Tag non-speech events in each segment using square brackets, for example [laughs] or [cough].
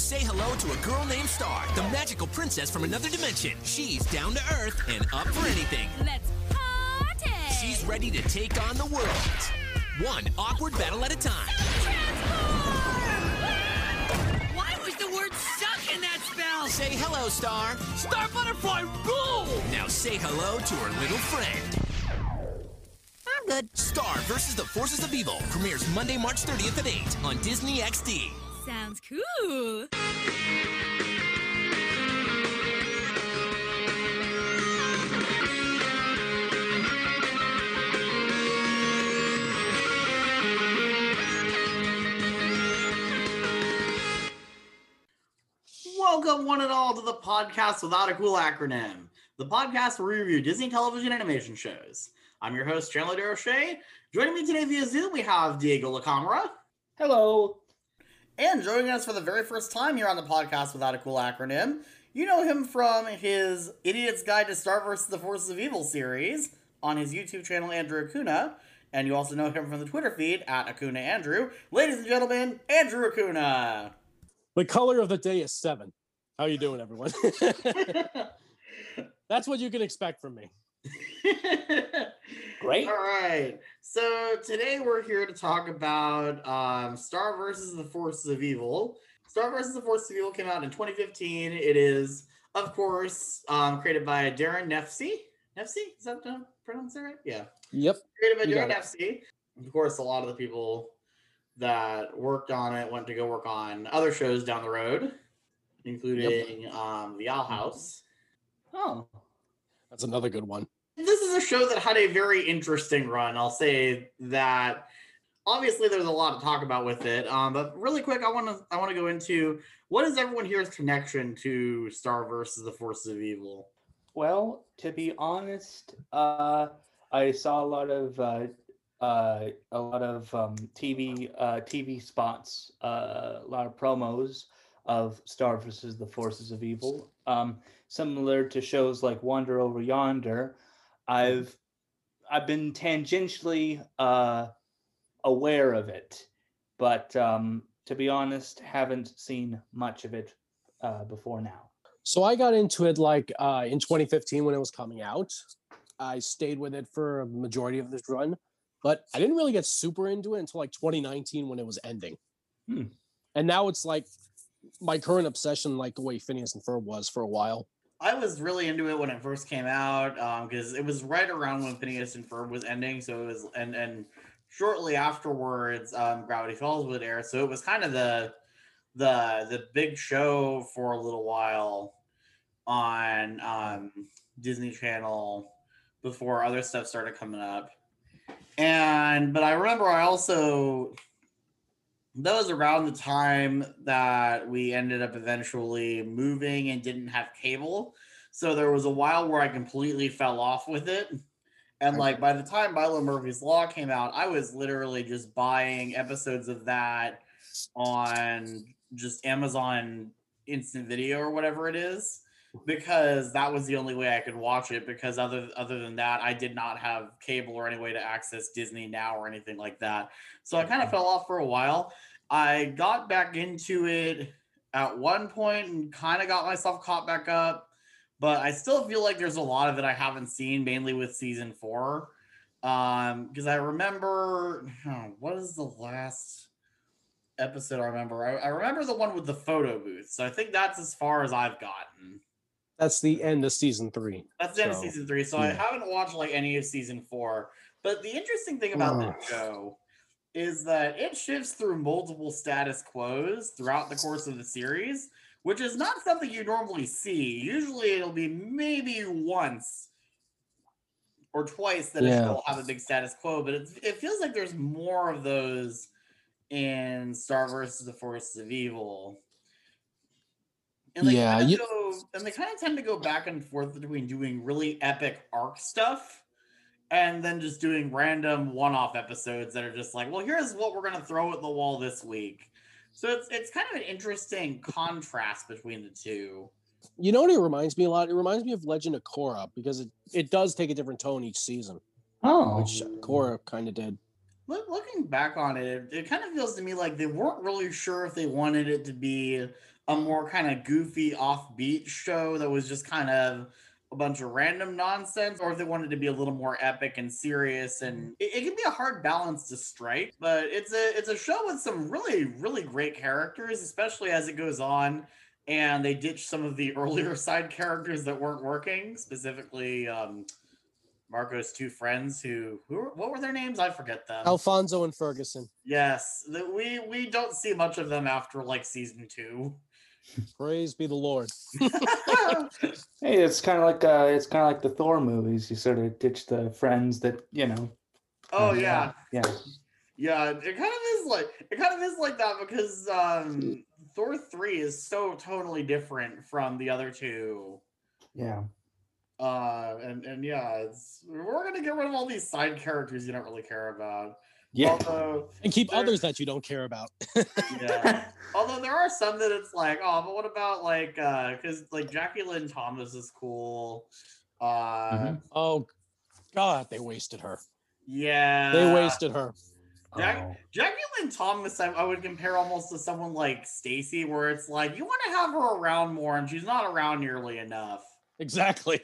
Say hello to a girl named Star, the magical princess from another dimension. She's down to earth and up for anything. Let's party! She's ready to take on the world. One awkward battle at a time. Why was the word suck in that spell? Say hello, Star. Star Butterfly rule! Now say hello to her little friend. I'm good. Star versus the Forces of Evil premieres Monday, March 30th at 8 on Disney XD. Sounds cool. Welcome, one and all, to the podcast without a cool acronym. The podcast where we review Disney television animation shows. I'm your host, Chandler DeRoche. Joining me today via Zoom, we have Diego Lacamara. Hello. And joining us for the very first time here on the podcast without a cool acronym, you know him from his Idiot's Guide to Star vs. the Forces of Evil series on his YouTube channel, Andrew Acuna. And you also know him from the Twitter feed at Acuna Andrew. Ladies and gentlemen, Andrew Acuna. The color of the day is seven. How you doing, everyone? [laughs] [laughs] That's what you can expect from me. Great. All right. So today we're here to talk about um, Star versus the Forces of Evil. Star versus the Forces of Evil came out in 2015. It is, of course, um, created by Daron Nefcy. Nefcy? Is that the pronounce it right? Yeah. Yep. Created by Daron. Nefcy. Of course, a lot of the people that worked on it went to go work on other shows down the road, including um, The Owl House. Oh, that's another good one. this is a show that had a very interesting run. I'll say that. Obviously, there's a lot to talk about with it. Um, but really quick, I want to I want to go into what is everyone here's connection to Star versus the Forces of Evil. Well, to be honest, uh, I saw a lot of uh, uh, a lot of um, TV uh, TV spots, uh, a lot of promos of Star versus the Forces of Evil. Um, similar to shows like Wander Over Yonder, I've I've been tangentially uh, aware of it, but um, to be honest, haven't seen much of it uh, before now. So I got into it like uh, in 2015 when it was coming out. I stayed with it for a majority of this run, but I didn't really get super into it until like 2019 when it was ending. Hmm. And now it's like my current obsession, like the way Phineas and Ferb was for a while. I was really into it when it first came out because it was right around when Phineas and Ferb was ending. So it was and and shortly afterwards, um, Gravity Falls would air. So it was kind of the the the big show for a little while on um, Disney Channel before other stuff started coming up. And but I remember I also that was around the time that we ended up eventually moving and didn't have cable. So there was a while where I completely fell off with it. And like by the time Milo Murphy's Law came out, I was literally just buying episodes of that on just Amazon Instant Video or whatever it is because that was the only way I could watch it because other other than that I did not have cable or any way to access Disney Now or anything like that. So I kind of fell off for a while. I got back into it at one point and kind of got myself caught back up, but I still feel like there's a lot of it I haven't seen, mainly with season four. Um, because I remember oh, what is the last episode I remember? I, I remember the one with the photo booth. So I think that's as far as I've gotten. That's the end of season three. That's the end of season three. So I haven't watched like any of season four. But the interesting thing about Ugh. this show is that it shifts through multiple status quos throughout the course of the series, which is not something you normally see. Usually it'll be maybe once or twice that Yeah. it'll have a big status quo, but it feels like there's more of those in Star versus the Forces of Evil. And they Yeah, kind of you- go, and they kind of tend to go back and forth between doing really epic arc stuff and then just doing random one-off episodes that are just like, well, here's what we're gonna throw at the wall this week. So it's it's kind of an interesting contrast between the two. You know what it reminds me a lot? It reminds me of Legend of Korra because it, it does take a different tone each season, Oh, which Korra kind of did. Look, looking back on it, it, it kind of feels to me like they weren't really sure if they wanted it to be a more kind of goofy, offbeat show that was just kind of a bunch of random nonsense, or if they wanted to be a little more epic and serious. And it, it can be a hard balance to strike, but it's a it's a show with some really really great characters, especially as it goes on. And they ditch some of the [laughs] earlier side characters that weren't working, specifically um, Marco's two friends who who what were their names? I forget them. Alfonso and Ferguson. Yes, that we we don't see much of them after like season two. Praise be the Lord. [laughs] Hey, it's kind of like uh, it's kind of like the Thor movies. You sort of ditch the friends that you know. oh uh, yeah, yeah. yeah. It kind of is like it kind of is like that because um Thor three is so totally different from the other two. Yeah. Uh, and and yeah, it's we're gonna get rid of all these side characters you don't really care about. Yeah. Although [laughs] And keep others that you don't care about. yeah. [laughs] Although there are some that it's like, oh, but what about like uh because like Jackie Lynn Thomas is cool. Uh Mhm. oh God, they wasted her. yeah. They wasted her. Jack- Oh. Jackie Lynn Thomas, I, I would compare almost to someone like Stacy, where it's like you want to have her around more, and she's not around nearly enough. Exactly.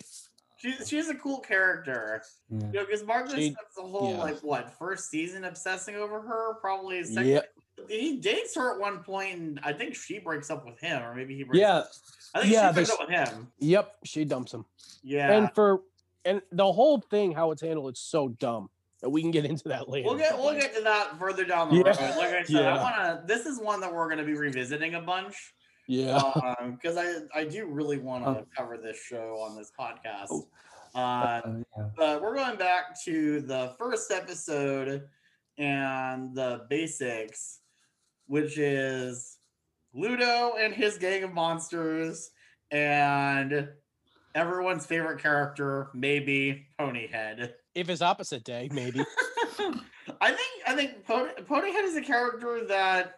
She's she's a cool character, Yeah. you know, because Marcus She- spends the whole yeah. like what first season obsessing over her, probably second. Yep. He dates her at one point, and I think she breaks up with him, or maybe he breaks. Yeah. I think yeah, she breaks up with him. Yep. She dumps him. Yeah, And for and the whole thing, how it's handled, it's so dumb. That we can get into that later. We'll get we'll like, get to that further down the Yeah. road. Like I said, I want to. This is one that we're going to be revisiting a bunch. Yeah. because I I do really want to cover this show on this podcast. Oh. Uh, Uh, yeah. but we're going back to the first episode and the basics, which is Ludo and his gang of monsters and everyone's favorite character, maybe Ponyhead. if it's opposite day, maybe. [laughs] I think I think Pony, Ponyhead is a character that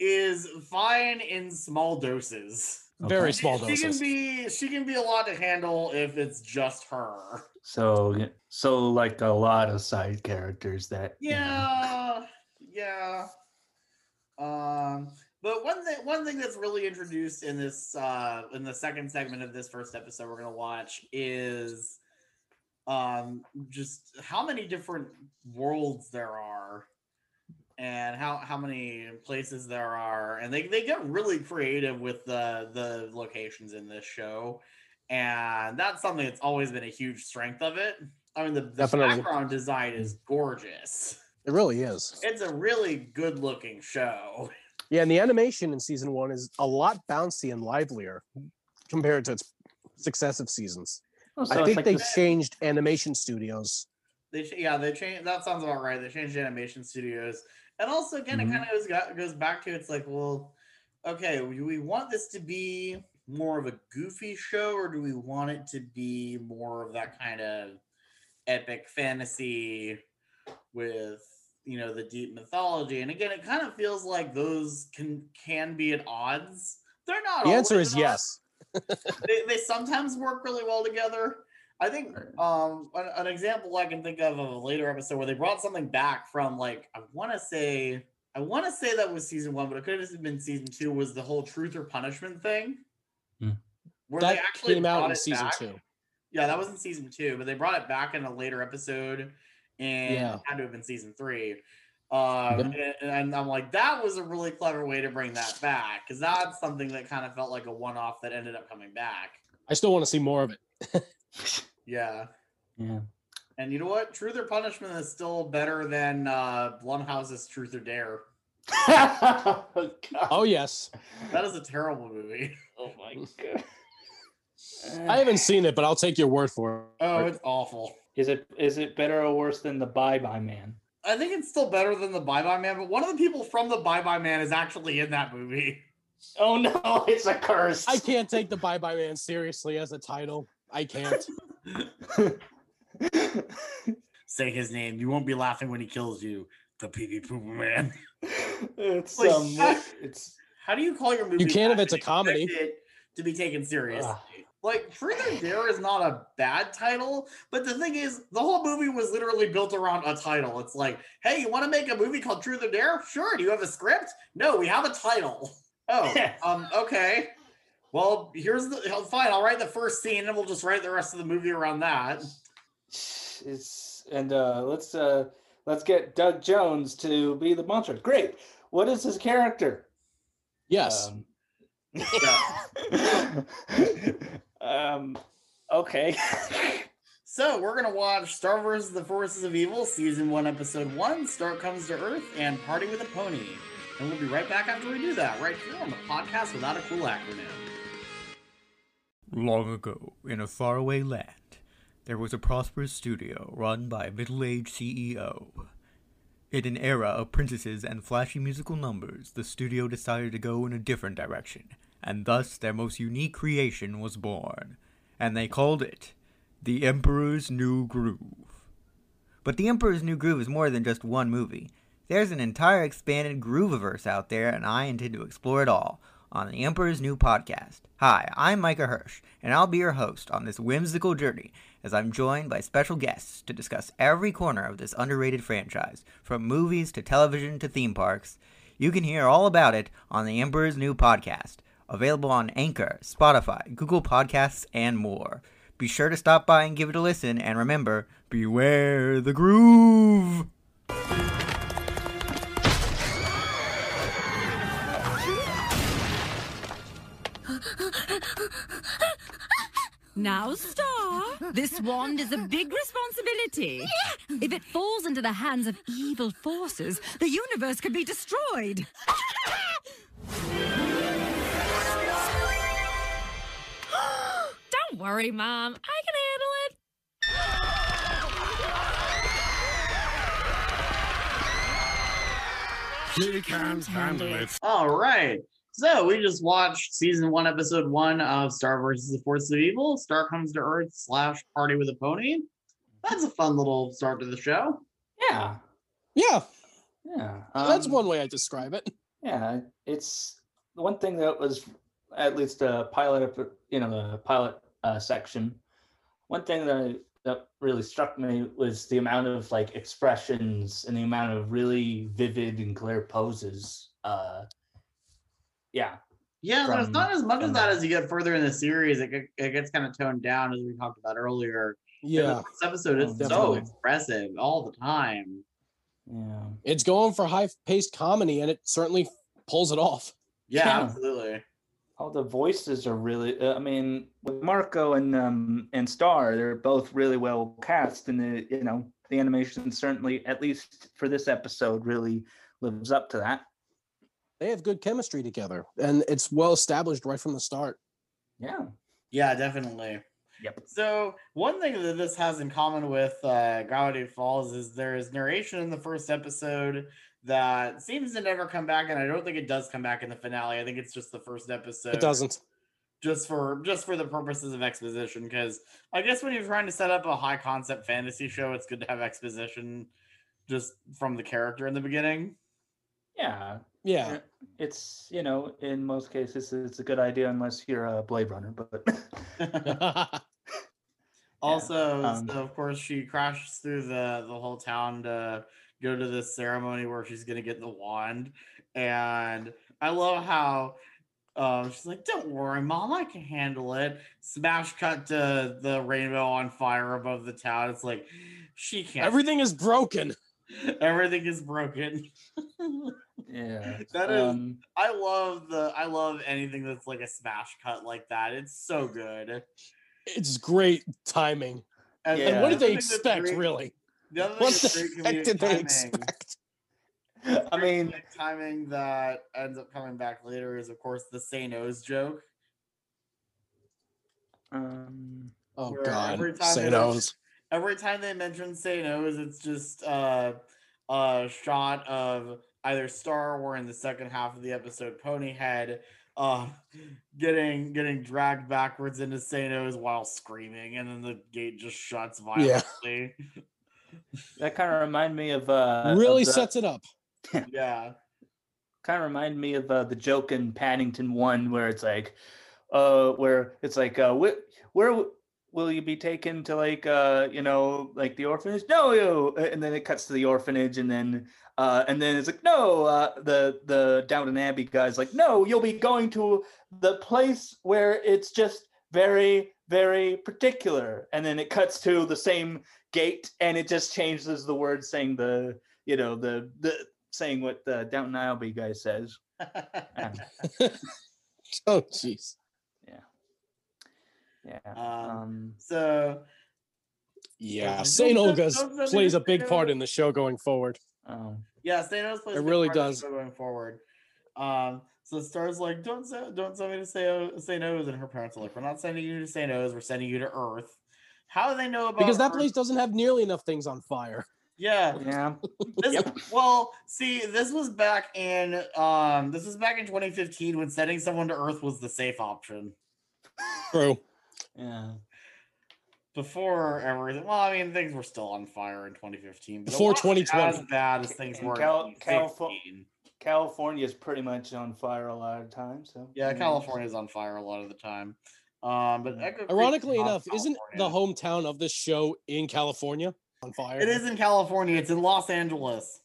is fine in small doses. Very small doses. She can be she can be a lot to handle if it's just her. So so like a lot of side characters that. you know, Yeah, yeah. Um, but one thing one thing that's really introduced in this uh in the second segment of this first episode we're gonna watch is um just how many different worlds there are and how how many places there are and they, they get really creative with the the locations in this show. And that's something that's always been a huge strength of it. I mean the, the background design is mm. gorgeous. It really is. it's a really good looking show. Yeah, and the animation in season one is a lot bouncy and livelier compared to its successive seasons. oh, so I think like they this- changed animation studios. they yeah they changed that sounds about right. They changed animation studios and also again Mhm. it kind of goes, goes back to it's like well okay do we want this to be more of a goofy show or do we want it to be more of that kind of epic fantasy with you know the deep mythology and again it kind of feels like those can can be at odds they're not The answer is yes. [laughs] they, they sometimes work really well together. I think um an, an example I can think of of a later episode where they brought something back from like I want to say I want to say that was season one, but it could have been season two. Was the whole truth or punishment thing? Hmm. Where That came out in it season back. two. Yeah, that was in season two, but they brought it back in a later episode, and Yeah. it had to have been season three. Um, Yep. and, and I'm like, that was a really clever way to bring that back because that's something that kind of felt like a one-off that ended up coming back. I still want to see more of it. [laughs] Yeah. Yeah. And you know what? Truth or Punishment is still better than uh, Blumhouse's Truth or Dare. oh, [laughs] Oh yes. That is a terrible movie. Oh my god. [laughs] I haven't seen it, but I'll take your word for it. Oh, it's awful. Is it is it better or worse than the Bye Bye Man? I think it's still better than the Bye Bye Man, but one of the people from the Bye Bye Man is actually in that movie. Oh no, [laughs] it's a curse. I can't take the Bye Bye Man seriously as a title. I can't. [laughs] Say his name. You won't be laughing when he kills you. The Pee Pee Pooper Man. it's Like, um, ah. it's How do you call your movie? You can that if it's a comedy. it to be taken seriously. Ugh. like Truth or Dare is not a bad title, but the thing is, the whole movie was literally built around a title. It's like, hey, you want to make a movie called Truth or Dare? Sure. Do you have a script? No, we have a title. Oh, [laughs] um, okay. Well, here's the oh, fine. I'll write the first scene, and we'll just write the rest of the movie around that. It's and uh, let's uh, let's get Doug Jones to be the monster. Great. What is his character? Yes. Um, [laughs] Yeah. [laughs] um, okay. [laughs] So we're gonna watch Star Wars: The Forces of Evil, season one, episode one. Star comes to Earth and Party with a Pony. And we'll be right back after we do that, right here on the podcast without a cool acronym. Long ago, in a faraway land, there was a prosperous studio run by a middle aged CEO. In an era of princesses and flashy musical numbers, the studio decided to go in a different direction, and thus their most unique creation was born. And they called it The Emperor's New Groove. But The Emperor's New Groove is more than just one movie. There's an entire expanded Grooviverse out there, and I intend to explore it all on the Emperor's New Podcast. Hi, I'm Micah Hirsch, and I'll be your host on this whimsical journey as I'm joined by special guests to discuss every corner of this underrated franchise, from movies to television to theme parks. You can hear all about it on the Emperor's New Podcast, available on Anchor, Spotify, Google Podcasts, and more. Be sure to stop by and give it a listen, and remember, beware the groove! Now, Star, this wand is a big responsibility. If it falls into the hands of evil forces, the universe could be destroyed. Don't worry, Mom. I can handle it. She can't handle it. All right. So we just watched season one, episode one of Star versus the Forces of Evil. Star comes to Earth slash Party with a Pony. That's a fun little start to the show. Yeah. Yeah. Yeah. That's um, one way I describe it. Yeah, it's the one thing that was at least a pilot, ep- you know, the pilot uh, section. One thing that I, that really struck me was the amount of like expressions and the amount of really vivid and clear poses. Uh, yeah, Yeah, there's From- not as much of that that. as you get further in the series. It, it gets kind of toned down, as we talked about earlier. Yeah. This episode is Oh, so definitely. expressive all the time. yeah. It's going for high paced comedy and it certainly pulls it off. Yeah, Yeah. absolutely. All the voices are really. Uh, I mean, with Marco and um and Star, they're both really well cast, and the you know the animation certainly, at least for this episode, really lives up to that. They have good chemistry together and it's well established right from the start. Yeah. Yeah, definitely. Yep. So one thing that this has in common with uh, Gravity Falls is there is narration in the first episode that seems to never come back, and I don't think it does come back in the finale. I think it's just the first episode. It doesn't. just for just for the purposes of exposition. Because I guess when you're trying to set up a high concept fantasy show, it's good to have exposition just from the character in the beginning. Yeah. Yeah. It's you know in most cases it's a good idea unless you're a Blade Runner, but [laughs] [laughs] Also, um, so of course, she crashes through the the whole town to go to this ceremony where she's gonna get the wand, and I love how um, she's like, "Don't worry, mom, I can handle it." Smash cut to the rainbow on fire above the town. It's like she can't. Everything is broken. [laughs] everything is broken. Yeah. [laughs] That is- um, I love the I love anything that's like a smash cut like that. It's so good. It's great timing. And, Yeah. And what did they other thing that's expect, great- really? The other What the heck comedic did they timing- expect? I mean, comedic timing that ends up coming back later is of course the St. O's joke. um, Oh God, every St. O's. Every time they mention St. O's, it's just uh, a shot of either Star or in the second half of the episode, Ponyhead, uh, getting getting dragged backwards into St. O's while screaming, and then the gate just shuts Yeah. violently. [laughs] that kind of remind me of uh, really of the, sets it up. [laughs] Yeah. kind of remind me of uh, the joke in Paddington One where it's like, uh, where it's like, uh, wh- where w- will you be taken to, like, uh, you know, like the orphanage? No, you. And then it cuts to the orphanage, and then, uh, and then it's like, no, uh, the the Downton Abbey guy's like, no, you'll be going to the place where it's just very, very particular. And then it cuts to the same gate, and it just changes the word saying the, you know, the the saying what the Downton Abbey guy says. Yeah. [laughs] oh, jeez. Yeah. Um, Um, so Yeah, Saint send- Olga's plays a big part in the show going forward. Oh. yeah, Thanos plays It really part of the does. going forward. Um, so Star's like, don't say, don't send me to say St. O's, and her parents are like, we're not sending you to St. O's, we're sending you to Earth. How do they know about Because that Earth? place doesn't have nearly enough things on fire. Yeah, [laughs] Yeah. This, Well, see, this was back in um, this was back in 2015 when sending someone to Earth was the safe option. True. Yeah. Before everything, well, I mean, things were still on fire in 2015. But Before wasn't 2020. as bad as things were. Cal- in Califo- California is pretty much on fire a lot of times. So Yeah, California is on fire a lot of the time. Um, but Echo Ironically not enough, isn't the hometown of this show in California on fire? It is in California. It's in Los Angeles.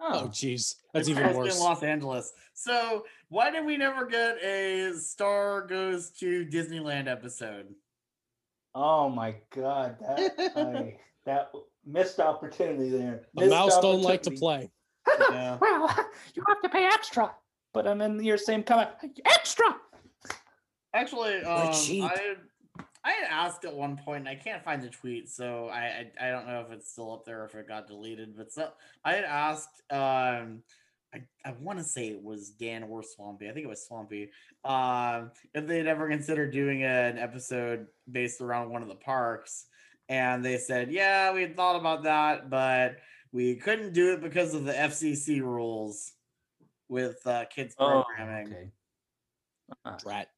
Oh, Oh, jeez. That's It's even supposed to worse. In Los Angeles. So why did we never get a Star Goes to Disneyland episode? Oh my God, that I, [laughs] that missed opportunity there. The Missed mouse don't like to play. Yeah. [laughs] Well, you have to pay extra. But I'm in your same comment. Extra. Actually, um. I I had asked at one point, and I can't find the tweet, so I, I I don't know if it's still up there or if it got deleted. But so I had asked, um, I I want to say it was Dan or Swampy. I think it was Swampy. Um, if they'd ever considered doing an episode based around one of the parks, and they said, yeah, we had thought about that, but we couldn't do it because of the FCC rules with uh, kids Oh, programming. okay. Rat.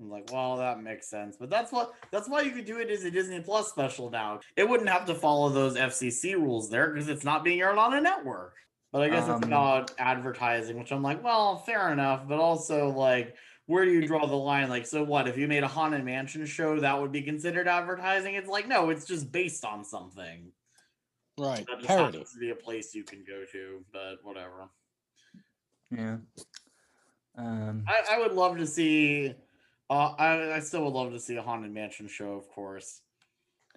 I'm like, well, that makes sense. But that's what that's why you could do it as a Disney Plus special now. It wouldn't have to follow those FCC rules there because it's not being aired on a network. But I guess it's Um, about advertising, which I'm like, well, fair enough. But also, like, where do you draw the line? Like, so what? If you made a Haunted Mansion show, that would be considered advertising? It's like, no, it's just based on something. Right. That just Parody. happens to be a place you can go to, but whatever. Yeah. Um, I, I would love to see. Uh, I, I still would love to see a haunted mansion show, of course.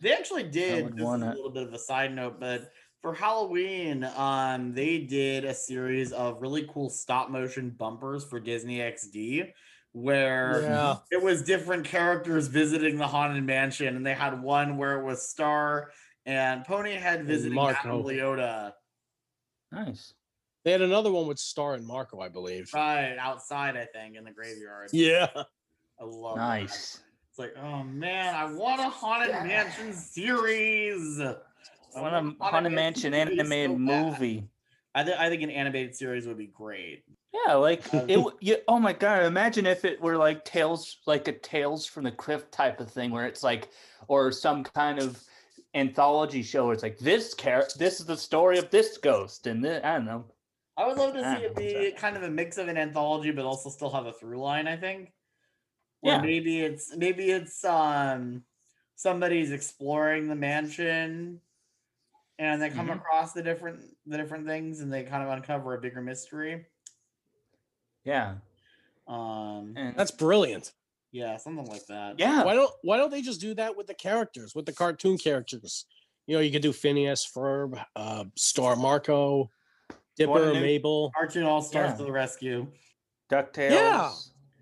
They actually did. This is a little bit of a side note, but for Halloween, um, they did a series of really cool stop motion bumpers for Disney XD, where Yeah. it was different characters visiting the haunted mansion, and they had one where it was Star and Ponyhead visiting Madame Marco. Leota, nice. They had another one with Star and Marco, I believe. right outside, I think, in the graveyard. Yeah. I love that. Nice. It's like, oh man, I want a haunted mansion series. I I want a Haunted Mansion movie so animated movie. I, th- I think an animated series would be great. Yeah, like Um, it. w- You, oh my god! Imagine if it were like Tales, like a Tales from the Crypt type of thing, where it's like, or some kind of anthology show. Where it's like this character. This is the story of this ghost, and this, I don't know. I would love to see it be okay. kind of a mix of an anthology, but also still have a through line. I think. Where Yeah. maybe it's maybe it's um somebody's exploring the mansion, and they come Mhm. across the different the different things, and they kind of uncover a bigger mystery. Yeah, Um, and That's brilliant. yeah, something like that. yeah, Why don't why don't they just do that with the characters, with the cartoon characters? You know, you could do Phineas, Ferb, uh, Star Marco, Dipper, What a new- Mabel. Cartoon All Stars Yeah. to the rescue. Ducktales. Yeah.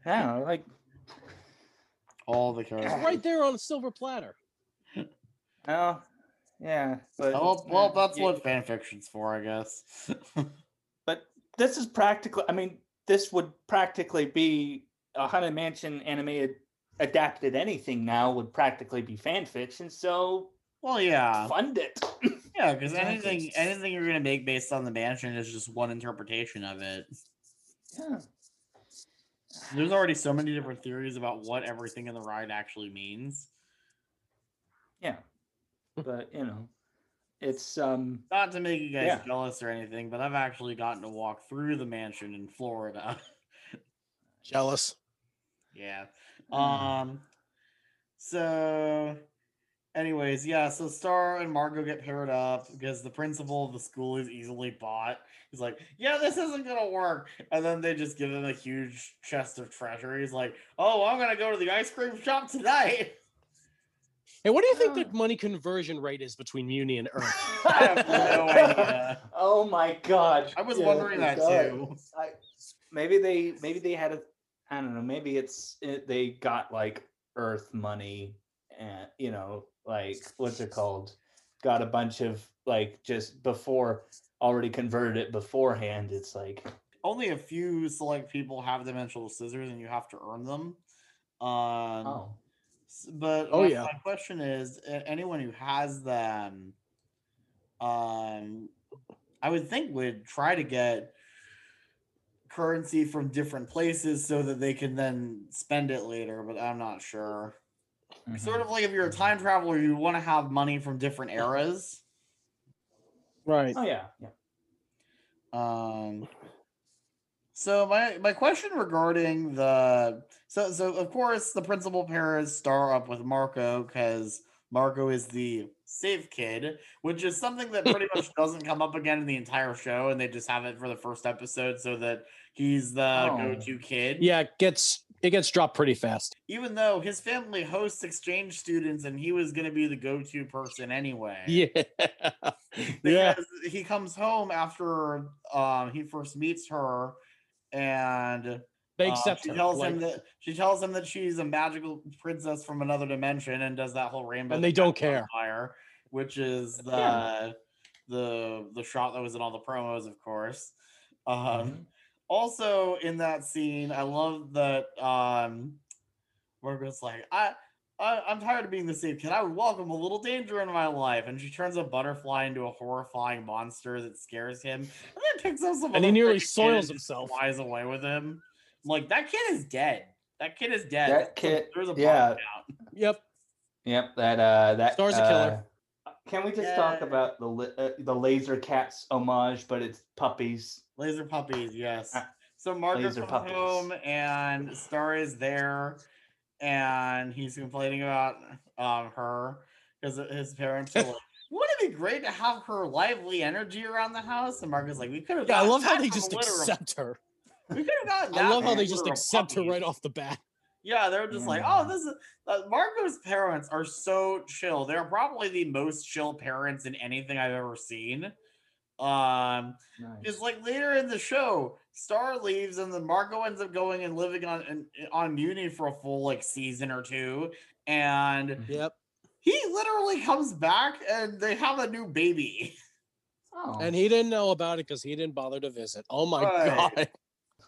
yeah, like All the It's characters. right there on a silver platter. oh, yeah, but Well, well, yeah, that's you- what fan fiction's for, I guess. [laughs] But this is practically. I mean, this would practically be a haunted mansion animated adapted anything now would practically be fan fiction. So well, yeah, fund it. [laughs] yeah, because Exactly. anything, anything you're gonna make based on the mansion is just one interpretation of it. yeah. There's already so many different theories about what everything in the ride actually means. Yeah. But you know, it's um Not to make you guys Yeah. jealous or anything, but I've actually gotten to walk through the mansion in Florida. [laughs] Jealous. yeah, Um, so, anyways, yeah. So Star and Marco get paired up because the principal of the school is easily bought. He's like, "Yeah, this isn't gonna work," and then they just give him a huge chest of treasure. He's like, "Oh, I'm gonna go to the ice cream shop tonight." [laughs] Hey, what do you think the money conversion rate is between Mewni and Earth? [laughs] I have no idea. [laughs] Oh my god! I was Yeah, wondering that God. too. I, maybe they maybe they had a I don't know. Maybe it's it, they got like Earth money, and you know, like what's it called? Got a bunch of like just before already converted it beforehand. It's like Only a few select people have dimensional scissors, and you have to earn them. Um, oh S- But Oh, my, yeah. my question is, anyone who has them, um, I would think would try to get currency from different places so that they can then spend it later. But I'm not sure. Sort of like if you're a time traveler, you want to have money from different eras. Right. oh yeah yeah. Um. So my my question regarding the so so of course the principal parents star up with Marco because Marco is the safe kid, which is something that pretty much [laughs] doesn't come up again in the entire show, and they just have it for the first episode so that he's the Oh. go-to kid. Yeah, it gets it gets dropped pretty fast. Even though his family hosts exchange students, and he was going to be the go-to person anyway. Yeah. [laughs] yeah. he comes home after um he first meets her and They uh, accept she her. tells like- him that she tells him that she's a magical princess from another dimension and does that whole rainbow And they don't care. fire which is the Yeah. the the shot that was in all the promos of course um Mhm. also in that scene i love that um margaret's like i I, I'm tired of being the safe kid. I would welcome a little danger in my life. And she turns a butterfly into a horrifying monster that scares him. And then picks up some And he nearly freaking kid soils and just himself. Flies away with him. I'm like, that kid is dead. That kid is dead. That There's a- kid- There's a yeah. body count. [laughs] Yep. Yep, that uh that Star's a killer. uh, Can we just talk about the uh, the laser cats homage, but it's puppies? Laser puppies, yes. Ah, So Marco laser comes puppies. home and Star is there, and he's complaining about um her because his parents are like, [laughs] "Wouldn't it be great to have her lively energy around the house?" And Marco's like, "We could have." Yeah, I love how they just a litter of- accept her. We could have gotten. [laughs] I love how they just accept her right off the bat. Yeah, they're just like, oh, this is uh, Marco's parents are so chill. They're probably the most chill parents in anything I've ever seen. Um, because like later in the show, Star leaves and then Marco ends up going and living on on Mewni for a full like season or two, and mm-hmm. Yep. he literally comes back and they have a new baby. Oh. And he didn't know about it because he didn't bother to visit. Oh my Right. god.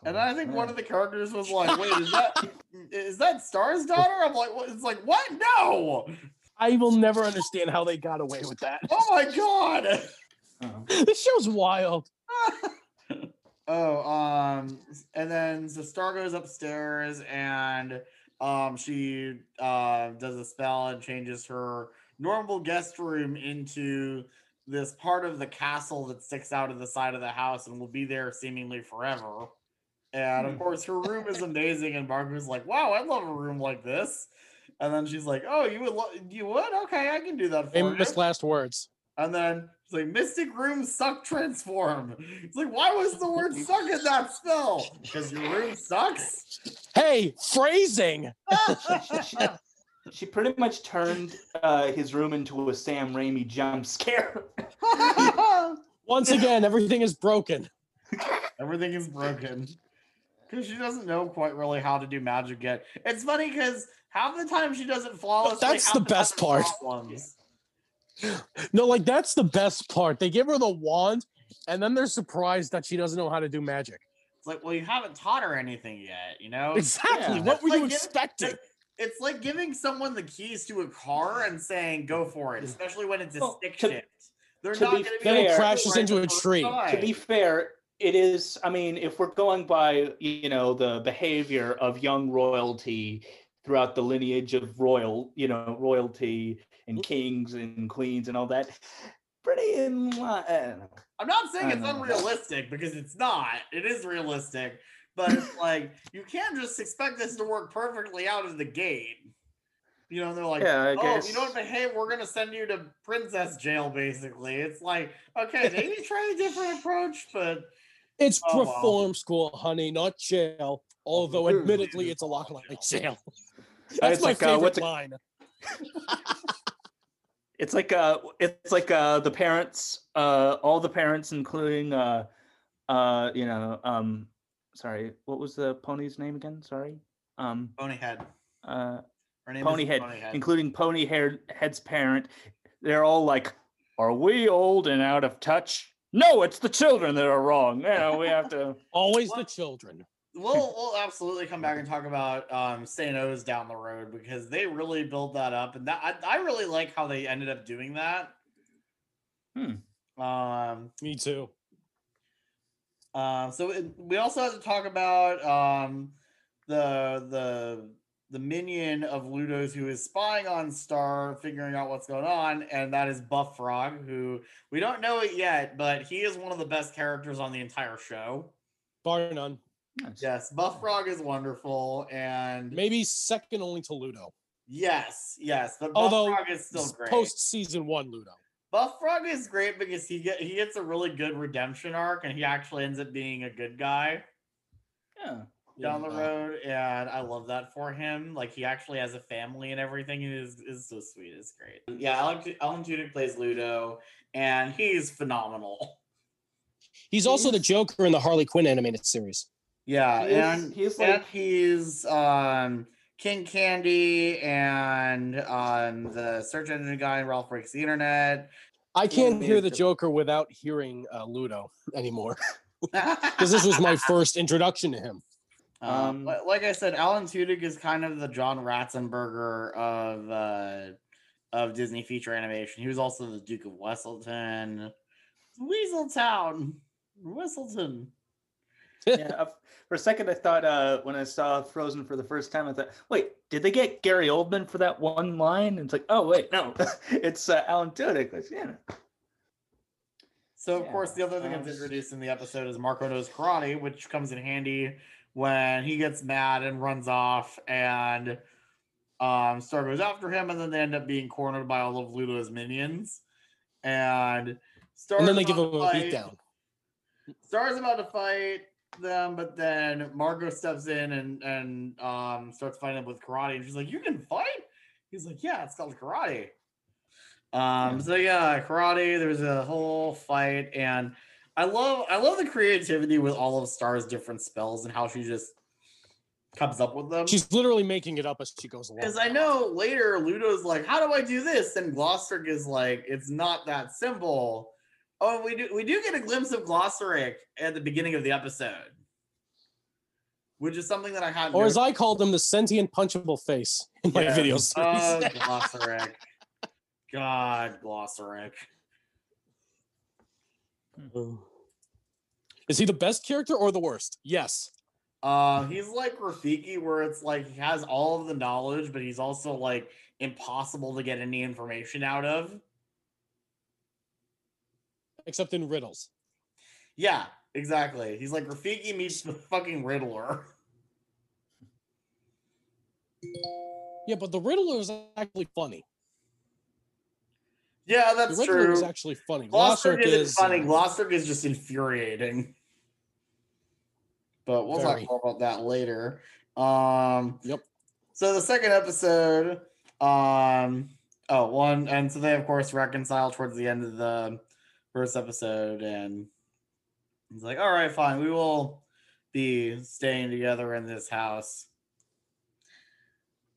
And I think one of the characters was like, "Wait, is that [laughs] is that Star's daughter?" I'm like, "What?" It's like, "What? No! I will never understand how they got away with that. Oh my god!" Oh. [laughs] this show's wild. [laughs] oh, um, and then the Star goes upstairs and um she uh does a spell and changes her normal guest room into this part of the castle that sticks out of the side of the house and will be there seemingly forever. And of Hmm. course, her room is amazing. And Marco's like, "Wow, I love a room like this." And then she's like, "Oh, you would, lo- you would? Okay, I can do that for you." Famous last words. And then it's like Mystic Room Suck Transform. It's like, why was the word suck in that spell? Because your room sucks? Hey, phrasing. [laughs] She pretty much turned uh, his room into a Sam Raimi jump scare. [laughs] Once again, everything is broken. Everything is broken. Because she doesn't know quite really how to do magic yet. It's funny because half the time she doesn't flawlessly. that's half the best part. problems. No, like that's the best part. They give her the wand, and then they're surprised that she doesn't know how to do magic. It's like, well, you haven't taught her anything yet, you know? Exactly. Yeah. What were you Like, give- expecting? It's like giving someone the keys to a car and saying, go for it, especially when it's a Well, stick to- shift. They're to not be going to Then it fair- crashes into a tree. to be fair, it is. I mean, if we're going by you know the behavior of young royalty throughout the lineage of royal, you know, royalty and kings and queens and all that, pretty in line. I'm not saying it's unrealistic because it's not. It is realistic. but it's [laughs] like you can't just expect this to work perfectly out of the gate. You know, they're like, Yeah, oh, guess. you don't behave, we're gonna send you to princess jail, basically. It's like, okay, [laughs] maybe try a different approach, but It's Oh, wow. reform school, honey, not jail. Although, admittedly, it's a lot like jail. jail. Uh, That's it's my like, uh, favorite what's it- line. [laughs] It's like uh it's like uh the parents, uh all the parents including uh uh you know, um sorry, what was the pony's name again? Sorry. Um Ponyhead. uh Her name Ponyhead, is Ponyhead. including Ponyhead head's parent. They're all like, Are we old and out of touch? No, it's the children that are wrong. You know, we have to Always the children. We'll we'll absolutely come back and talk about um St. O's down the road because they really build that up and that I, I really like how they ended up doing that. Hmm. Um Me too. uh, so it, we also have to talk about um the the the minion of Ludo's who is spying on Star, figuring out what's going on, and that is Buff Frog, who we don't know it yet, but he is one of the best characters on the entire show. Bar none. Nice. Yes, Buff Frog is wonderful, and Maybe second only to Ludo. Yes, yes, but Buff Although Frog is still great. post season one Ludo. Buff Frog is great because he get he gets a really good redemption arc, and he actually ends up being a good guy Yeah. down the uh, road, and I love that for him. Like he actually has a family and everything. It is is so sweet. It's great. Yeah, Alan, Alan Tudyk plays Ludo, and he's phenomenal. He's also the Joker in the Harley Quinn animated series. Yeah, He is- and he's and like- he's um King Candy and um the search engine guy in Ralph Breaks the Internet. I can't hear the. Joker without hearing uh, Ludo anymore because [laughs] this was my first introduction to him. Um, Um, like I said, Alan Tudyk is kind of the John Ratzenberger of uh, of Disney feature animation. He was also the Duke of Wesselton, Weaseltown, Wesselton. Yeah, uh, for a second I thought uh, when I saw Frozen for the first time, I thought, wait, did they get Gary Oldman for that one line? And it's like, oh wait, no, [laughs] it's uh, Alan Tudyk. It's, yeah. So of course, the other thing that's introduced in the episode is Marco knows karate, which comes in handy when he gets mad and runs off, and um, Star goes after him, and then they end up being cornered by all of Ludo's minions, and Star And then they give him a beatdown. Star's about to fight them, but then Marco steps in and and um starts fighting with karate, and she's like, "You can fight?" He's like, "Yeah, it's called karate." Um. So yeah, karate. There's a whole fight, and I love I love the creativity with all of Star's different spells and how she just comes up with them. She's literally making it up as she goes along. Because I know later Ludo's like, "How do I do this?" And Glossaryck is like, "It's not that simple." Oh, we do we do get a glimpse of Glossaryck at the beginning of the episode, which is something that I had. Or as I called him, the sentient punchable face in my video series. [laughs] Oh, Glossaryck. God, Glossaryck. Is he the best character or the worst? Yes. Uh, he's like Rafiki, where it's like he has all of the knowledge, but he's also like impossible to get any information out of. Except in riddles. Yeah, exactly. He's like Rafiki meets the fucking Riddler. Yeah, but the Riddler is actually funny. Yeah, The that's Riddler true. is actually funny. Glossaryck Glossaryck isn't funny. uh, is just infuriating. But we'll Very. talk more about that later. Um, Yep. So the second episode, um, oh, one, and so they of course reconcile towards the end of the first episode, and he's like, "All right, fine, we will be staying together in this house."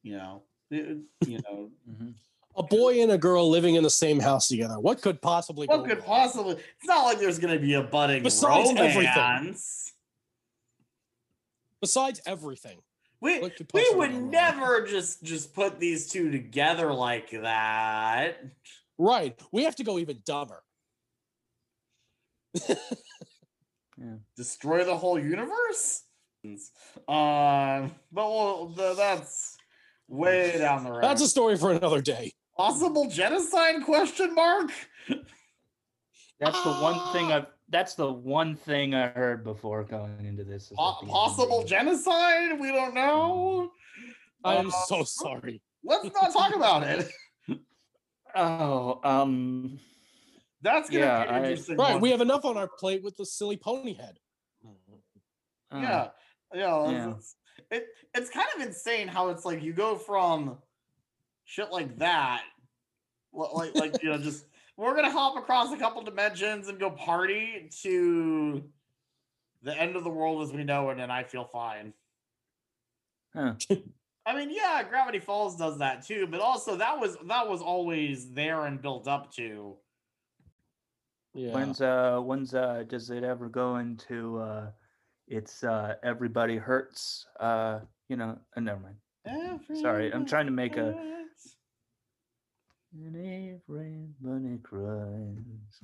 You know, it- you know, [laughs] mm-hmm. a boy and a girl living in the same house together. What could possibly what go could wrong? possibly? It's not like there's going to be a budding Besides everything. romance. Besides everything. We we would go wrong? never just just put these two together like that. Right. We have to go even dumber. Destroy the whole universe. Um, but well, the, that's way down the road. That's a story for another day. possible genocide question mark. That's the one thing I've that's the one thing I heard before going into this. Po- possible ending- genocide? We don't know. I am Uh, so sorry. Let's not talk about it. [laughs] Oh, um, That's gonna Yeah, be an I- interesting. Right, one. we have enough on our plate with the silly pony head. uh, yeah, yeah. Yeah. It's, it it's kind of insane how it's like you go from shit like that, li- like like you know, just [laughs] we're gonna hop across a couple dimensions and go party to the end of the world as we know it, and I feel fine. Huh. [laughs] I mean, yeah, Gravity Falls does that too, but also that was that was always there and built up to. Yeah. When's uh when's uh does it ever go into uh it's uh everybody hurts uh you know uh, never mind. Sorry, I'm trying to make a- hurts. And everybody cries.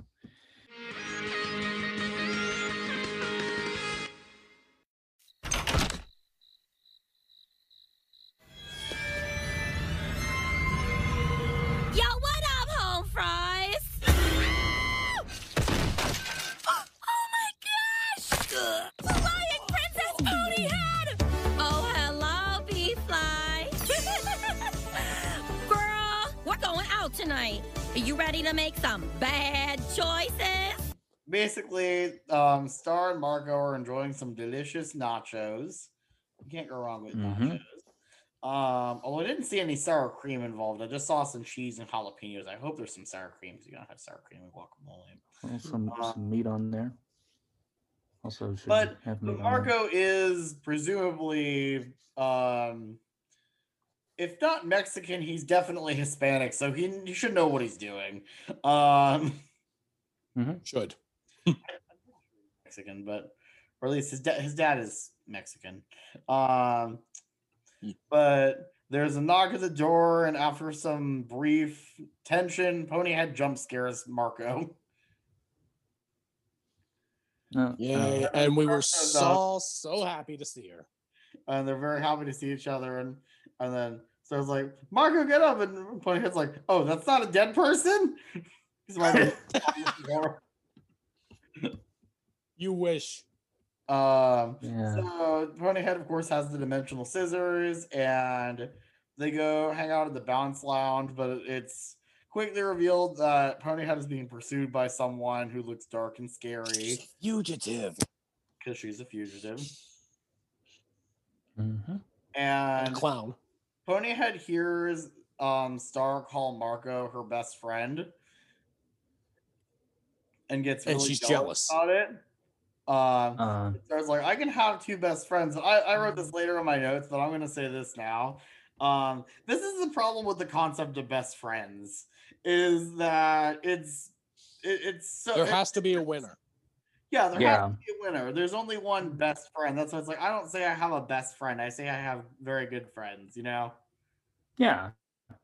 Tonight. Are you ready to make some bad choices? Basically, um, Star and Marco are enjoying some delicious nachos. You can't go wrong with Mhm. nachos. Um, although I didn't see any sour cream involved. I just saw some cheese and jalapenos. I hope there's some sour cream. 'cause You gotta have sour cream and guacamole. Well, some, Uh, some meat on there. Also But, have but meat on there. Marco is presumably, um, if not Mexican, he's definitely Hispanic. So he, he should know what he's doing. Um, Should. [laughs] Mexican, but or at least his dad his dad is Mexican. Um, but there's a knock at the door, and after some brief tension, Ponyhead jump scares Marco. Uh, Yeah, uh, and we were Marco so so happy to see her. and they're very happy to see each other. And and then so I was like, Marco, get up, and Ponyhead's like, oh, that's not a dead person. [laughs] He's like, [laughs] You wish. um, yeah. So Ponyhead, of course, has the dimensional scissors, and they go hang out at the bounce lounge. But it's quickly revealed that Ponyhead is being pursued by someone who looks dark and scary Fugitive. because she's a fugitive. Mhm. And Clown. Ponyhead hears um, Star call Marco her best friend, and gets And really she's jealous jealous. about it. Um, Uh, Star's like, I can have two best friends. I, I wrote this later in my notes, but I'm gonna say this now. Um, this is the problem with the concept of best friends, is that it's it, it's so There it- has to be a winner. Yeah, there Yeah. has to be a winner. There's only one best friend. That's why it's like I don't say I have a best friend. I say I have very good friends. You know, yeah.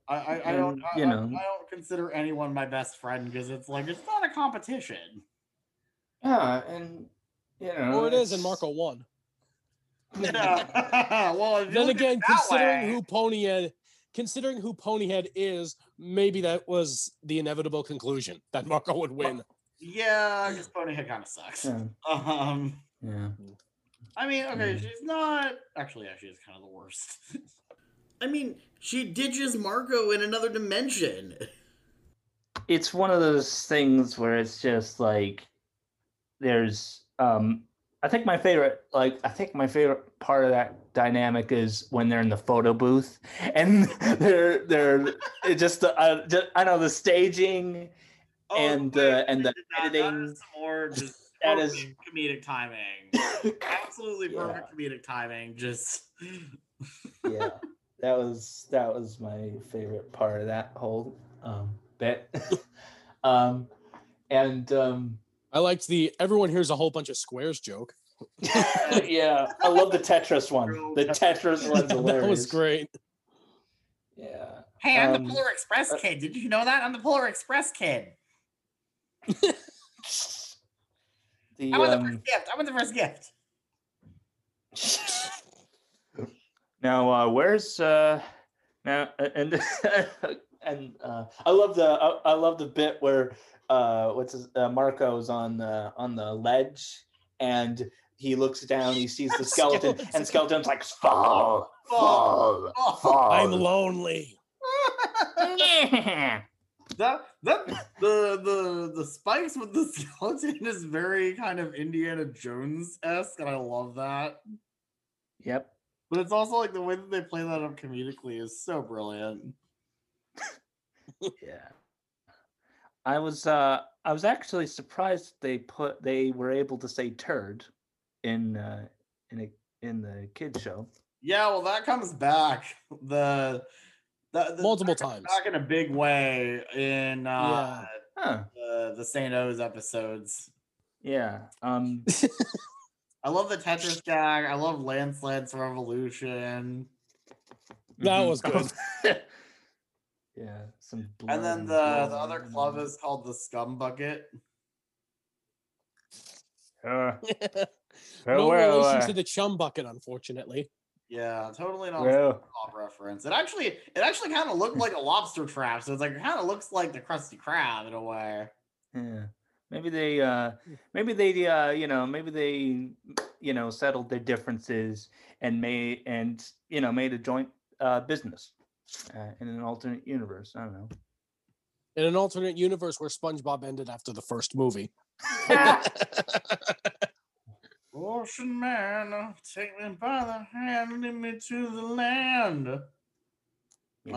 I I, I don't I, you know. I don't consider anyone my best friend because it's like it's not a competition. Yeah, and you know. Or it is, and Marco won. Yeah. [laughs] well, Then look at it again, considering way- who Ponyhead, considering who Ponyhead is, maybe that was the inevitable conclusion that Marco would win. Yeah, because Ponyhead kind of sucks. Yeah. Um, yeah. I mean, okay, Mm. she's not. Actually, yeah, she's kind of the worst. [laughs] I mean, she ditches Marco in another dimension. it's one of those things where it's just like there's um I think my favorite like I think my favorite part of that dynamic is when they're in the photo booth and [laughs] they're they're it just uh, just, I know the staging Oh, and the uh, and the that- that editing is some more [laughs] just that is- comedic timing. [laughs] Absolutely perfect comedic timing. Just [laughs] yeah that was that was my favorite part of that whole um bit um and um I liked the everyone hears a whole bunch of squares joke. yeah i love the tetris one the tetris one's that was great. yeah hey, I'm Um, the Polar Express uh, kid. Did you know that? I'm the Polar Express kid. The I want the um, first gift. I want the first gift. [laughs] now uh where's uh now a- and [laughs] and uh i love the I, I love the bit where uh, what's his, uh, Marco's on the on the ledge, and he looks down. He sees the [laughs] skeleton, and skeleton's like fall, fall, fall. I'm lonely. That that the the the spikes with the [laughs] skeleton is very kind of Indiana Jones esque, and I love that. Yep. But it's also like the way that they play that up comedically is so brilliant. Yeah. I was uh I was actually surprised they put they were able to say turd in uh in a in the kids show. Yeah, well, that comes back the, the, the Multiple that times. back in a big way in uh, Huh. the the Saint O's episodes. Yeah. Um [laughs] I love the Tetris gag. I love Landslide's Revolution. That mhm. was good. [laughs] yeah, some And then blood the, the other club is called the Scum Bucket. that. Uh, [laughs] no relation uh, to the chum bucket, unfortunately. Yeah, totally not a well, SpongeBob reference. It actually it actually kind of looked like a lobster trap, so it's like it kind of looks like the Krusty Krab in a way. yeah. Maybe they uh maybe they uh you know, maybe they you know, settled their differences and made and you know, made a joint uh business uh, in an alternate universe. I don't know. In an alternate universe where SpongeBob ended after the first movie. [laughs] [laughs] [laughs] Ocean man, take me by the hand, lead me to the land. Um, [laughs] maybe.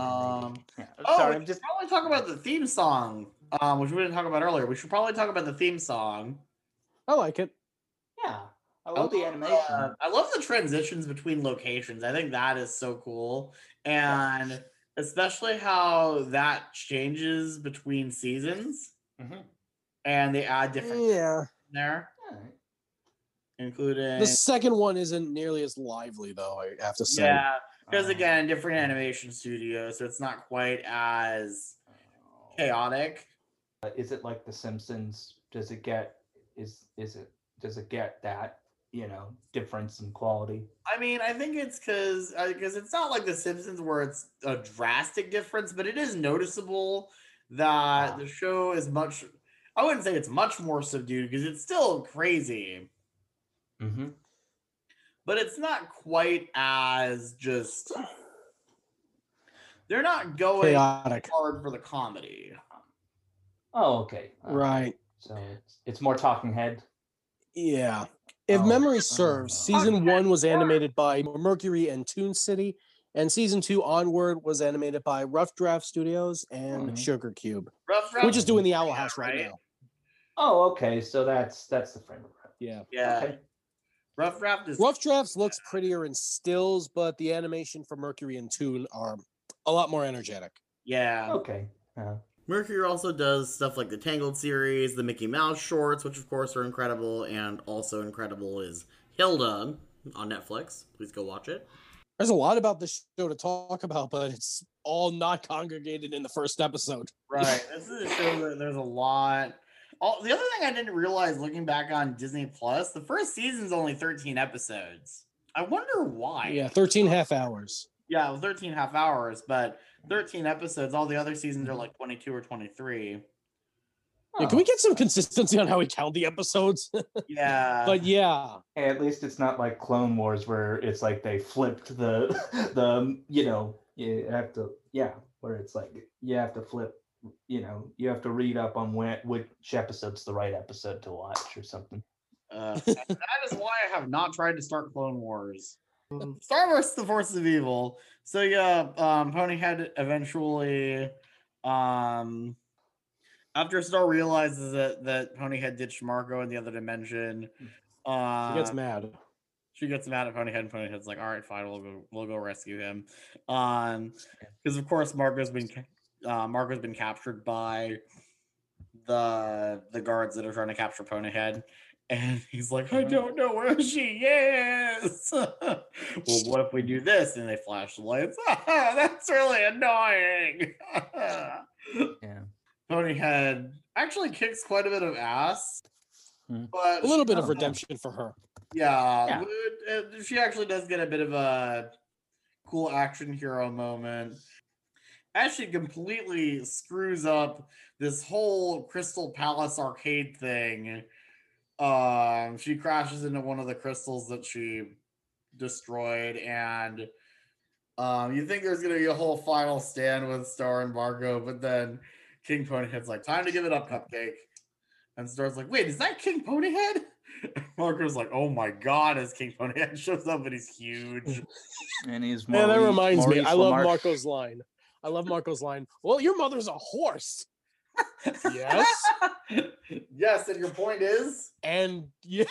Yeah. Oh, Sorry, we I'm should just probably talk about the theme song, um, which we didn't talk about earlier. We should probably talk about the theme song. I like it. yeah. I love the animation. uh, I love the transitions between locations. I think that is so cool, and especially how that changes between seasons, Mhm. and they add different Yeah. there, Alright. Including The second one isn't nearly as lively, though, I have to say. yeah, because Um, again, different animation studios, so it's not quite as chaotic. Uh, is it like The Simpsons? Does it get is is it does it get that you know difference in quality? I mean, I think it's because because it's not like The Simpsons where it's a drastic difference, but it is noticeable that Ah. the show is much. I wouldn't say it's much more subdued because it's still crazy, Mm-hmm. but it's not quite as just. They're not going Chaotic. hard for the comedy. Oh, okay. Uh, Right. So it's, it's more talking head. Yeah. If Oh, memory serves, no. season one was animated by Mercury and Toon City, and season two onward was animated by Rough Draft Studios and Mhm. Sugar Cube, Rough which is Draft- doing the Owl House right, right? now. Oh, okay. So that's that's the frame of reference. Yeah. Yeah, Okay. Rough Draft is Rough Drafts looks prettier in stills, but the animation for Mercury and Toon are a lot more energetic. yeah. Okay. Uh, Mercury also does stuff like the Tangled series, the Mickey Mouse shorts, which of course are incredible, and also incredible is Hilda on Netflix. Please go watch it. There's a lot about this show to talk about, but it's all not congregated in the first episode. Right. this is a show that there's a lot. All, the other thing I didn't realize looking back on Disney Plus, the first season's only 13 episodes. I wonder why. Yeah, 13 half hours. Yeah, 13 half hours, but 13 episodes. All the other seasons are mm-hmm. like 22 or 23. Yeah, can we get some consistency on how we count the episodes? [laughs] Yeah. but yeah, Hey, at least it's not like Clone Wars where it's like they flipped the [laughs] the you know you have to yeah where it's like you have to flip you know you have to read up on when which episode's the right episode to watch or something. Uh, [laughs] that is why I have not tried to start Clone Wars. Star Wars: The Force of Evil. So yeah, um, Ponyhead eventually, um, after Star realizes that that Ponyhead ditched Marco in the other dimension, uh, he gets mad. she gets mad at Ponyhead, and Ponyhead's like, "All right, fine, we'll go, we'll go rescue him." Um, because of course Marco's been ca- uh, Marco's been captured by the the guards that are trying to capture Ponyhead, and [laughs] he's like, "I Mhm. don't know where she is." [laughs] well, what if we do this? And they flash the lights. [laughs] That's really annoying. Yeah. Ponyhead actually kicks quite a bit of ass, Hmm. but A little bit of redemption for her. yeah, Yeah. uh, she actually does get a bit of a cool action hero moment. As she completely screws up this whole Crystal Palace arcade thing. Um, she crashes into one of the crystals that she destroyed, and um, you think there's gonna be a whole final stand with Star and Marco, but then King Ponyhead's like, "Time to give it up, Cupcake," and Star's like, "Wait, is that King Ponyhead?" [laughs] Marco's like, "Oh my god!" As King Ponyhead [laughs] shows up, and he's huge. And he's Yeah, that Maurice- reminds me. Maurice I love Marco's line. I love Marco's line. Well, your mother's a horse. yes. [laughs] yes, and your point is, And yeah,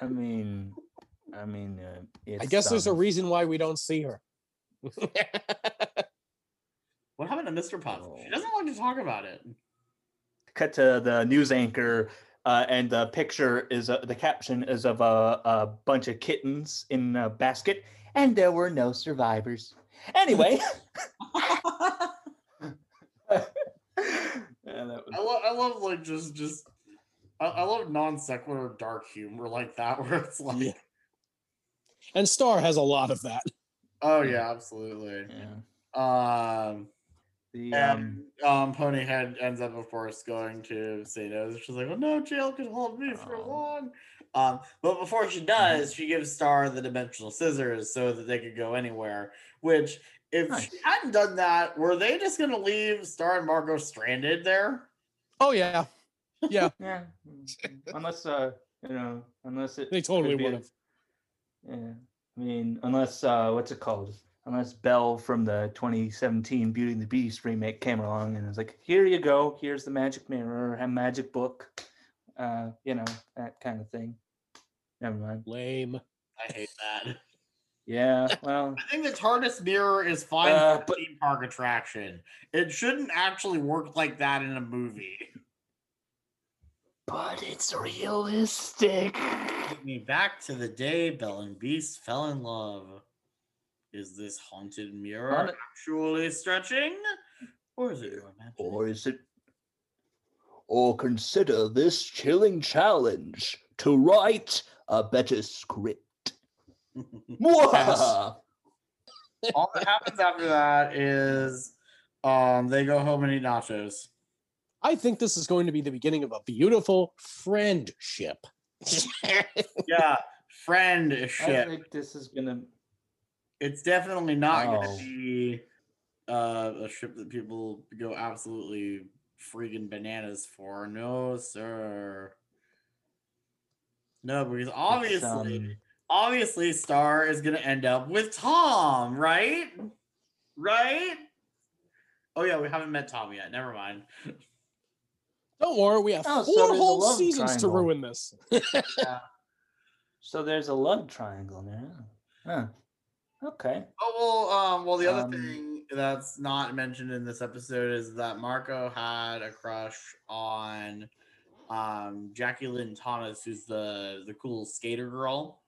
I mean, I mean, uh, it's, I guess there's a reason why we don't see her. [laughs] what happened to Mr. Puff? She doesn't want to talk about it. cut to the news anchor, uh, and the picture is uh, the caption is of a, a bunch of kittens in a basket, and there were no survivors. Anyway, [laughs] yeah, that was- I love, I love like just, just, I, I love non sequitur dark humor like that, [laughs] where it's like, Yeah. And Star has a lot of that. oh yeah, absolutely. yeah. Um, The um, and um, Ponyhead ends up, of course, going to say no. She's like, "Oh no, jail can hold me for Oh. long." Um, but before she does, she gives Star the dimensional scissors so that they could go anywhere. Which, if she hadn't done that, were they just gonna leave Star and Marco stranded there? Oh yeah, yeah. [laughs] yeah, mm, unless uh, you know, unless it They totally could be a- would have. Yeah, I mean, unless uh, what's it called? Unless Belle from the 2017 Beauty and the Beast remake came along and was like, "Here you go. Here's the magic mirror, a magic book," uh, you know, that kind of thing. Never mind. Lame. I hate that. [laughs] Yeah, [laughs] well, I think the TARDIS mirror is fine Uh, for a but- theme park attraction. It shouldn't actually work like that in a movie. but it's realistic. Take me back to the day Belle and Beast fell in love. Is this haunted mirror Haunted- actually stretching? Or is it your imagination? Or is it? Or consider this chilling challenge to write a better script. [laughs] Mwahaha! All that happens after that is um they go home and eat nachos. I think this is going to be the beginning of a beautiful friendship. [laughs] Yeah, I friendship. think this is gonna. It's definitely not Oh. gonna be uh, a ship that people go absolutely freaking bananas for. No, sir. No, because obviously, um, obviously, Star is gonna end up with Tom, right? Right? Oh yeah, we haven't met Tom yet. Never mind. Don't worry, we have Oh, so four whole love seasons to ruin this. [laughs] So there's a love triangle there. Huh. Okay. Oh well, um, well the other Um, thing that's not mentioned in this episode is that Marco had a crush on um Jackie Lynn Thomas, who's the the cool skater girl.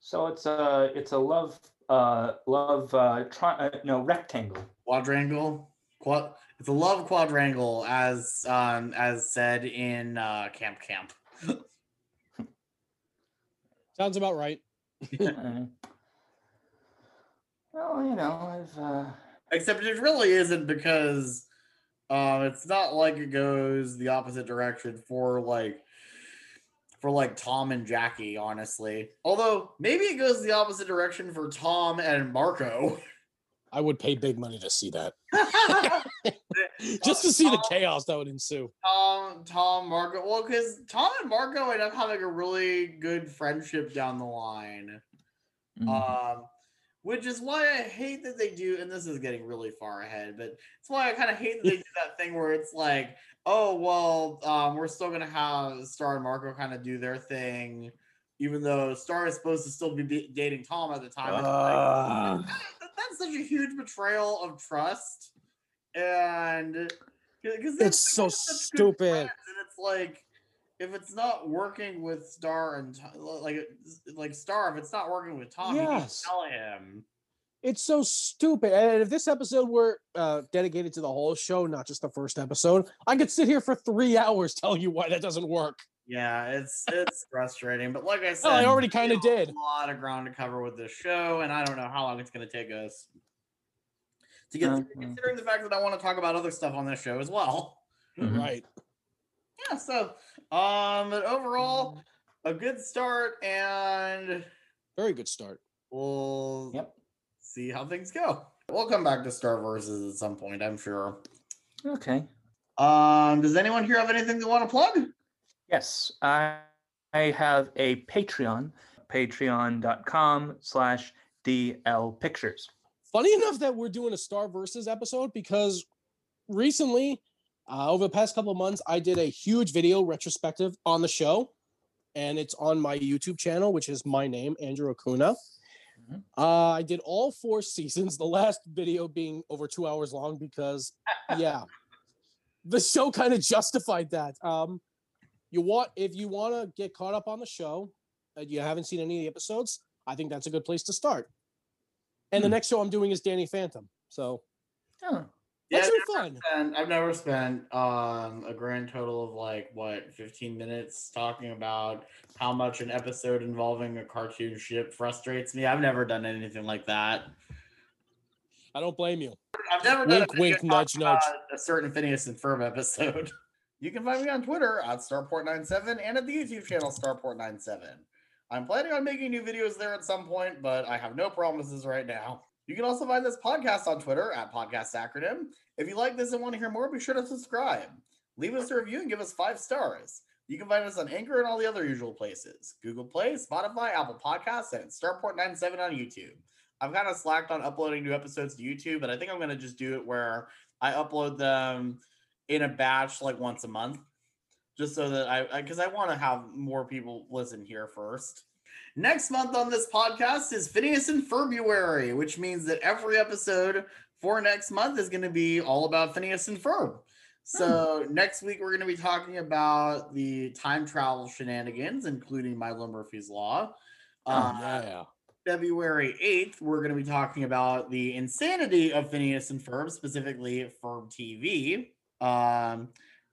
So it's a it's a love uh love uh, tri- uh no rectangle. Quadrangle. Quad it's a love quadrangle as um as said in uh Camp Camp. [laughs] Sounds about right. [laughs] [laughs] Well, you know, I've uh Except it really isn't because um it's not like it goes the opposite direction for like for like Tom and Jackie, honestly. Although maybe it goes the opposite direction for Tom and Marco. I would pay big money to see that. [laughs] [laughs] Just to see the chaos that would ensue. Tom, Tom, Marco. Well, because Tom and Marco end up having a really good friendship down the line. mm, Um, which is why I hate that they do, and this is getting really far ahead, but it's why I kind of hate that they do that thing where it's like, oh well, um, we're still gonna have Star and Marco kind of do their thing, even though Star is supposed to still be dating Tom at the time. It's like, [laughs] that- that's such a huge betrayal of trust, and because It's so stupid. and it's like if it's not working with Star and like like Star, if it's not working with Tom, you Yes. tell him. It's so stupid. And if this episode were uh, dedicated to the whole show, not just the first episode, I could sit here for three hours telling you why that doesn't work. Yeah, it's it's [laughs] frustrating, but like I said, Oh, I already kinda did. A lot of ground to cover with this show, and I don't know how long it's going to take us. To get Mhm. considering the fact that I want to talk about other stuff on this show as well. Mhm. Right. Yeah, so um but overall a good start and Very good start. we'll Yep. see how things go. We'll come back to Star Versus at some point, I'm sure. Okay. Um, does anyone here have anything they want to plug? Yes, I I have a Patreon, patreon.com slash DL Pictures. Funny enough that we're doing a Star Versus episode because recently, uh, over the past couple of months, I did a huge video retrospective on the show, and it's on my YouTube channel, which is my name, Andrew Acuna. Mhm. Uh, I did all four [laughs] seasons. The last video being over two hours long because, yeah, [laughs] the show kind of justified that. Um, you want if you want to get caught up on the show, and you haven't seen any of the episodes, I think that's a good place to start. And the Hmm. next show I'm doing is Danny Phantom. So Oh, Yeah, be fun. And I've never spent um a grand total of like what 15 minutes talking about how much an episode involving a cartoon ship frustrates me. I've never done anything like that. I don't blame you. I've never done Wink, a wink, nudge, about a certain Phineas and Ferb episode. [laughs] You can find me on Twitter at Starport97 and at the YouTube channel Starport97. I'm planning on making new videos there at some point, but I have no promises right now. You can also find this podcast on Twitter at Podcast Acronym. If you like this and want to hear more, be sure to subscribe. Leave us a review and give us five stars. You can find us on Anchor and all the other usual places Google Play, Spotify, Apple Podcasts, and Starport97 on YouTube. I've kind of slacked on uploading new episodes to YouTube, but I think I'm going to just do it where I upload them in a batch like once a month, just so that I, because I, want to have more people listen here first. Next month on this podcast is Phineas in February, which means that every episode for next month is going to be all about Phineas and Ferb. So next week we're going to be talking about the time travel shenanigans, including Milo Murphy's Law. Uh, yeah. February 8th, we're going to be talking about the insanity of Phineas and Ferb, specifically Ferb TV. Um,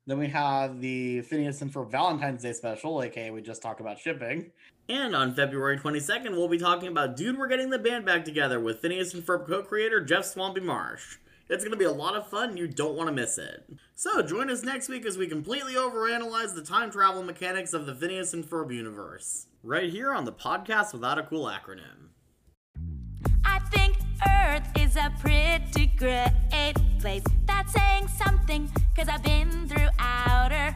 then we have the Phineas and Ferb Valentine's Day special, aka we just talked about shipping. And on February 22nd, we'll be talking about Dude, We're Getting the Band Back Together with Phineas and Ferb co creator Jeff Swampy Marsh. It's going to be a lot of fun. You don't want to miss it. So join us next week as we completely overanalyze the time travel mechanics of the Phineas and Ferb universe. Right here on the podcast without a cool acronym. I think Earth is a pretty great place. That's saying something, cause I've been through outer